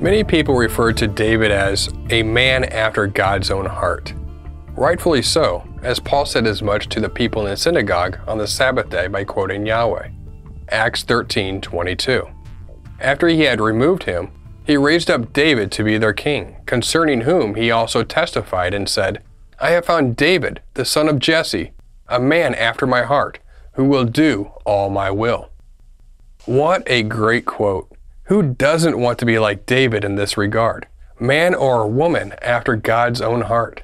Many people refer to David as a man after God's own heart. Rightfully so, as Paul said as much to the people in the synagogue on the Sabbath day by quoting Yahweh. Acts 13:22. After he had removed him, he raised up David to be their king, concerning whom he also testified and said, I have found David, the son of Jesse, a man after my heart, who will do all my will. What a great quote. Who doesn't want to be like David in this regard? Man or woman after God's own heart?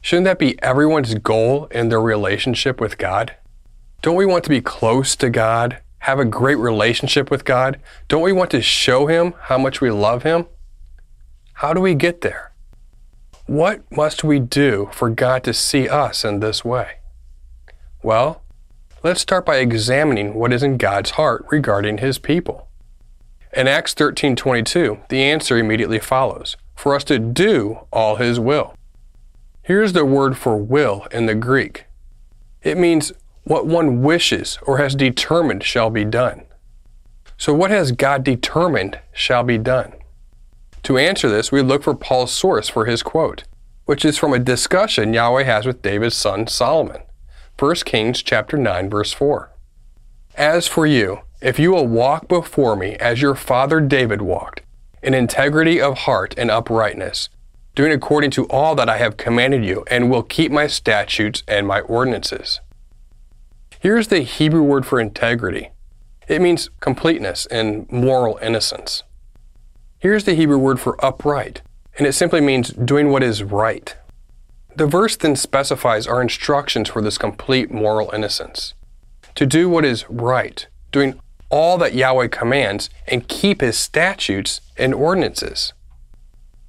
Shouldn't that be everyone's goal in their relationship with God? Don't we want to be close to God, have a great relationship with God? Don't we want to show Him how much we love Him? How do we get there? What must we do for God to see us in this way? Well, let's start by examining what is in God's heart regarding His people. In Acts 13:22, the answer immediately follows, for us to do all his will. Here's the word for will in the Greek. It means what one wishes or has determined shall be done. So what has God determined shall be done? To answer this, we look for Paul's source for his quote, which is from a discussion Yahweh has with David's son Solomon. 1 Kings chapter 9 verse 4. As for you, if you will walk before me as your father David walked, in integrity of heart and uprightness, doing according to all that I have commanded you, and will keep my statutes and my ordinances. Here's the Hebrew word for integrity it means completeness and moral innocence. Here's the Hebrew word for upright, and it simply means doing what is right. The verse then specifies our instructions for this complete moral innocence to do what is right, doing all that Yahweh commands and keep his statutes and ordinances.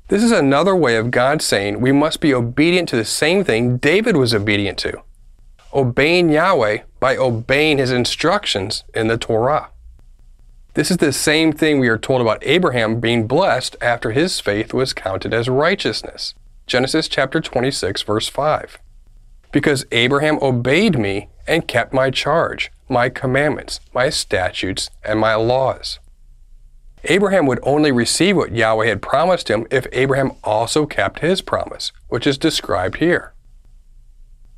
This is another way of God saying we must be obedient to the same thing David was obedient to obeying Yahweh by obeying his instructions in the Torah. This is the same thing we are told about Abraham being blessed after his faith was counted as righteousness. Genesis chapter 26 verse 5. Because Abraham obeyed me and kept my charge, my commandments, my statutes, and my laws. Abraham would only receive what Yahweh had promised him if Abraham also kept his promise, which is described here.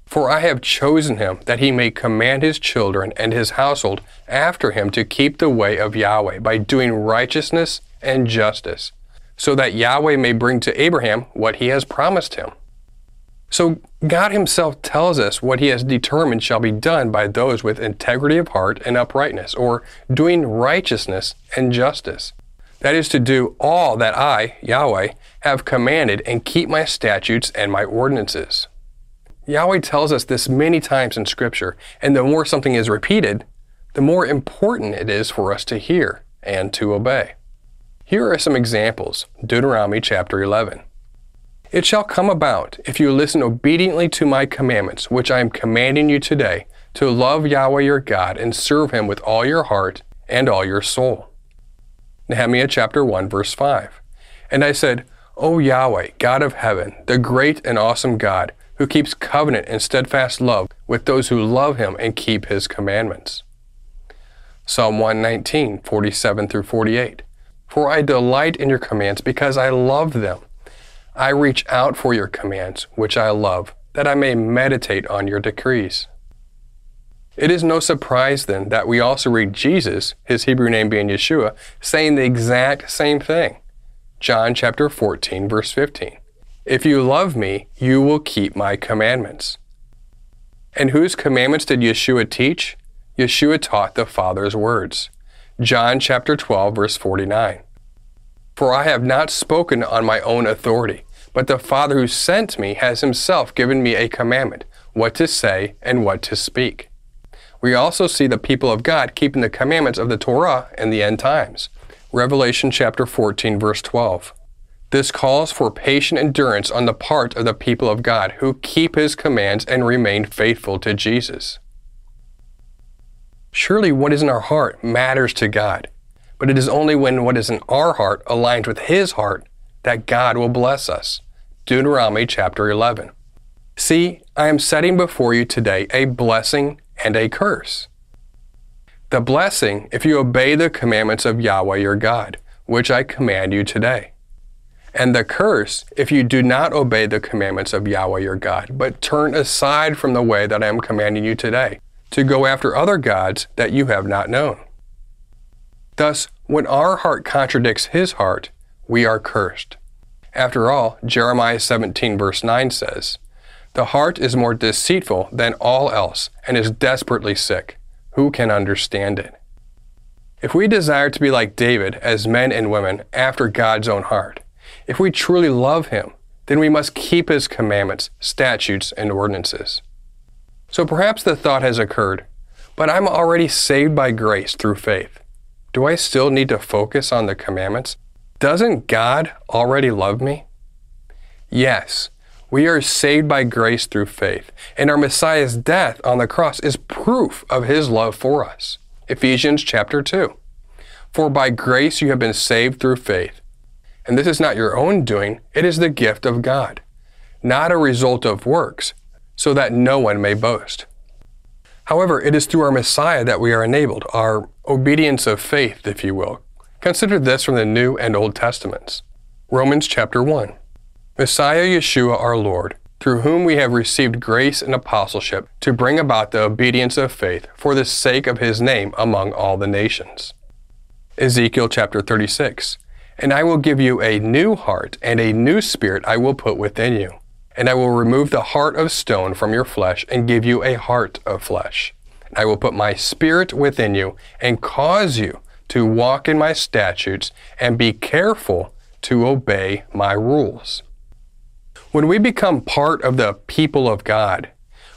For I have chosen him that he may command his children and his household after him to keep the way of Yahweh by doing righteousness and justice, so that Yahweh may bring to Abraham what he has promised him. So God Himself tells us what He has determined shall be done by those with integrity of heart and uprightness, or doing righteousness and justice. That is to do all that I, Yahweh, have commanded and keep my statutes and my ordinances. Yahweh tells us this many times in Scripture, and the more something is repeated, the more important it is for us to hear and to obey. Here are some examples Deuteronomy chapter 11. It shall come about, if you listen obediently to my commandments, which I am commanding you today, to love Yahweh your God and serve him with all your heart and all your soul. Nehemiah chapter 1 verse 5. And I said, O Yahweh, God of heaven, the great and awesome God, who keeps covenant and steadfast love with those who love him and keep his commandments. Psalm 119, 47 through 48. For I delight in your commands because I love them. I reach out for your commands, which I love, that I may meditate on your decrees. It is no surprise then that we also read Jesus, his Hebrew name being Yeshua, saying the exact same thing. John chapter 14 verse 15. If you love me, you will keep my commandments. And whose commandments did Yeshua teach? Yeshua taught the Father's words. John chapter 12 verse 49. For I have not spoken on my own authority, but the Father who sent me has himself given me a commandment, what to say and what to speak. We also see the people of God keeping the commandments of the Torah in the end times. Revelation chapter 14 verse 12. This calls for patient endurance on the part of the people of God who keep his commands and remain faithful to Jesus. Surely what is in our heart matters to God, but it is only when what is in our heart aligns with his heart that God will bless us. Deuteronomy chapter 11. See, I am setting before you today a blessing and a curse. The blessing if you obey the commandments of Yahweh your God, which I command you today. And the curse if you do not obey the commandments of Yahweh your God, but turn aside from the way that I am commanding you today, to go after other gods that you have not known. Thus, when our heart contradicts his heart, we are cursed. After all, Jeremiah 17, verse 9 says, The heart is more deceitful than all else and is desperately sick. Who can understand it? If we desire to be like David as men and women after God's own heart, if we truly love him, then we must keep his commandments, statutes, and ordinances. So perhaps the thought has occurred, but I'm already saved by grace through faith. Do I still need to focus on the commandments doesn't God already love me? Yes, we are saved by grace through faith, and our Messiah's death on the cross is proof of his love for us. Ephesians chapter 2. For by grace you have been saved through faith. And this is not your own doing, it is the gift of God, not a result of works, so that no one may boast. However, it is through our Messiah that we are enabled, our obedience of faith, if you will, Consider this from the New and Old Testaments. Romans chapter 1. Messiah Yeshua our Lord, through whom we have received grace and apostleship to bring about the obedience of faith for the sake of his name among all the nations. Ezekiel chapter 36. And I will give you a new heart, and a new spirit I will put within you. And I will remove the heart of stone from your flesh, and give you a heart of flesh. And I will put my spirit within you, and cause you to walk in my statutes and be careful to obey my rules. When we become part of the people of God,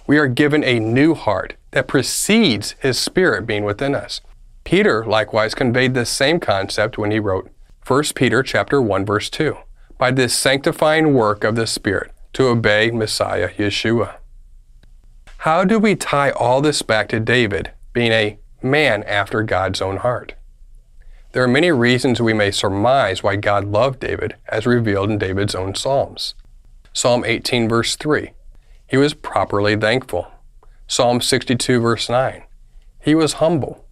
we are given a new heart that precedes his spirit being within us. Peter likewise conveyed this same concept when he wrote 1 Peter chapter 1 verse 2, by this sanctifying work of the spirit to obey Messiah Yeshua. How do we tie all this back to David being a man after God's own heart? There are many reasons we may surmise why God loved David, as revealed in David's own Psalms. Psalm 18, verse 3, he was properly thankful. Psalm 62, verse 9, he was humble.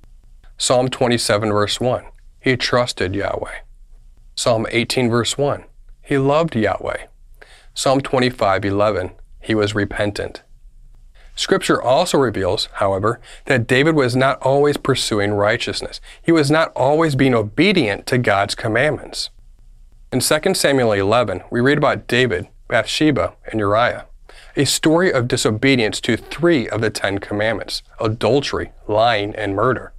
Psalm 27, verse 1, he trusted Yahweh. Psalm 18, verse 1, he loved Yahweh. Psalm 25, 11, he was repentant. Scripture also reveals, however, that David was not always pursuing righteousness. He was not always being obedient to God's commandments. In 2 Samuel 11, we read about David, Bathsheba, and Uriah, a story of disobedience to three of the Ten Commandments adultery, lying, and murder.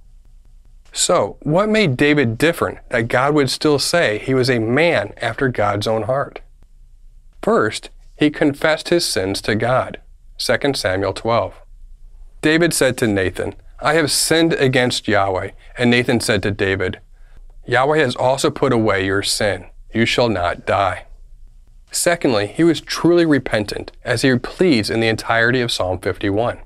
So, what made David different that God would still say he was a man after God's own heart? First, he confessed his sins to God. 2 Samuel 12. David said to Nathan, I have sinned against Yahweh. And Nathan said to David, Yahweh has also put away your sin. You shall not die. Secondly, he was truly repentant, as he pleads in the entirety of Psalm 51.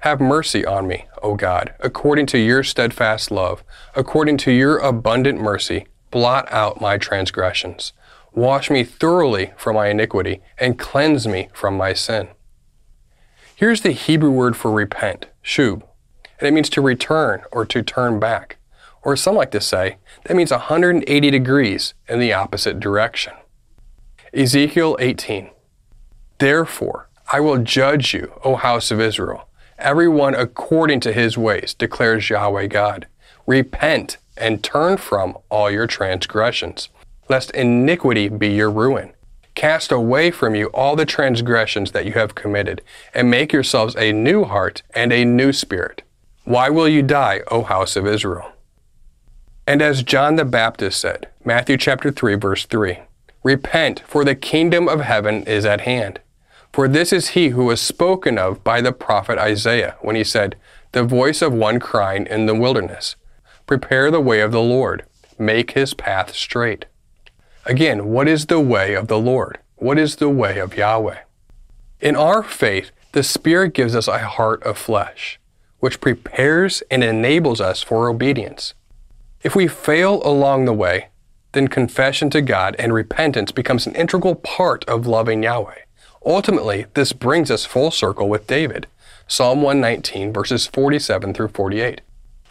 Have mercy on me, O God, according to your steadfast love, according to your abundant mercy, blot out my transgressions. Wash me thoroughly from my iniquity, and cleanse me from my sin. Here's the Hebrew word for repent, shub, and it means to return or to turn back. Or some like to say, that means 180 degrees in the opposite direction. Ezekiel 18. Therefore, I will judge you, O house of Israel, everyone according to his ways, declares Yahweh God. Repent and turn from all your transgressions, lest iniquity be your ruin Cast away from you all the transgressions that you have committed, and make yourselves a new heart and a new spirit. Why will you die, O house of Israel? And as John the Baptist said, Matthew chapter 3 verse 3, Repent, for the kingdom of heaven is at hand. For this is he who was spoken of by the prophet Isaiah when he said, The voice of one crying in the wilderness, Prepare the way of the Lord, make his path straight. Again, what is the way of the Lord? What is the way of Yahweh? In our faith, the Spirit gives us a heart of flesh, which prepares and enables us for obedience. If we fail along the way, then confession to God and repentance becomes an integral part of loving Yahweh. Ultimately, this brings us full circle with David. Psalm 119, verses 47 through 48.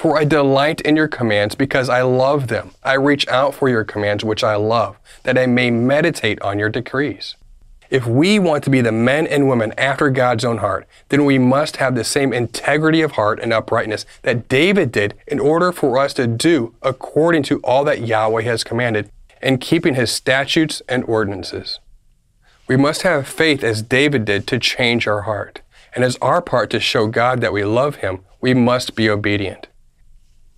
For I delight in your commands because I love them. I reach out for your commands which I love, that I may meditate on your decrees. If we want to be the men and women after God's own heart, then we must have the same integrity of heart and uprightness that David did in order for us to do according to all that Yahweh has commanded and keeping his statutes and ordinances. We must have faith as David did to change our heart. And as our part to show God that we love him, we must be obedient.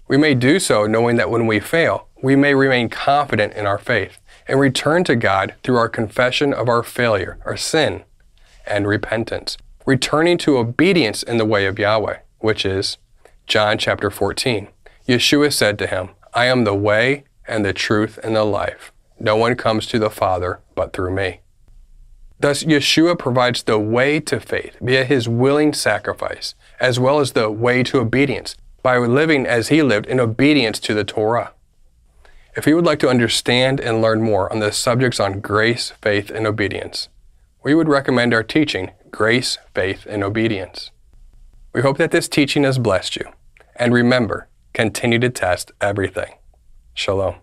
We may do so knowing that when we fail, we may remain confident in our faith and return to God through our confession of our failure, our sin, and repentance, returning to obedience in the way of Yahweh, which is John chapter 14. Yeshua said to him, I am the way and the truth and the life. No one comes to the Father but through me. Thus, Yeshua provides the way to faith via his willing sacrifice, as well as the way to obedience by living as he lived in obedience to the Torah. If you would like to understand and learn more on the subjects on grace, faith, and obedience, we would recommend our teaching, Grace, Faith, and Obedience. We hope that this teaching has blessed you. And remember, continue to test everything. Shalom.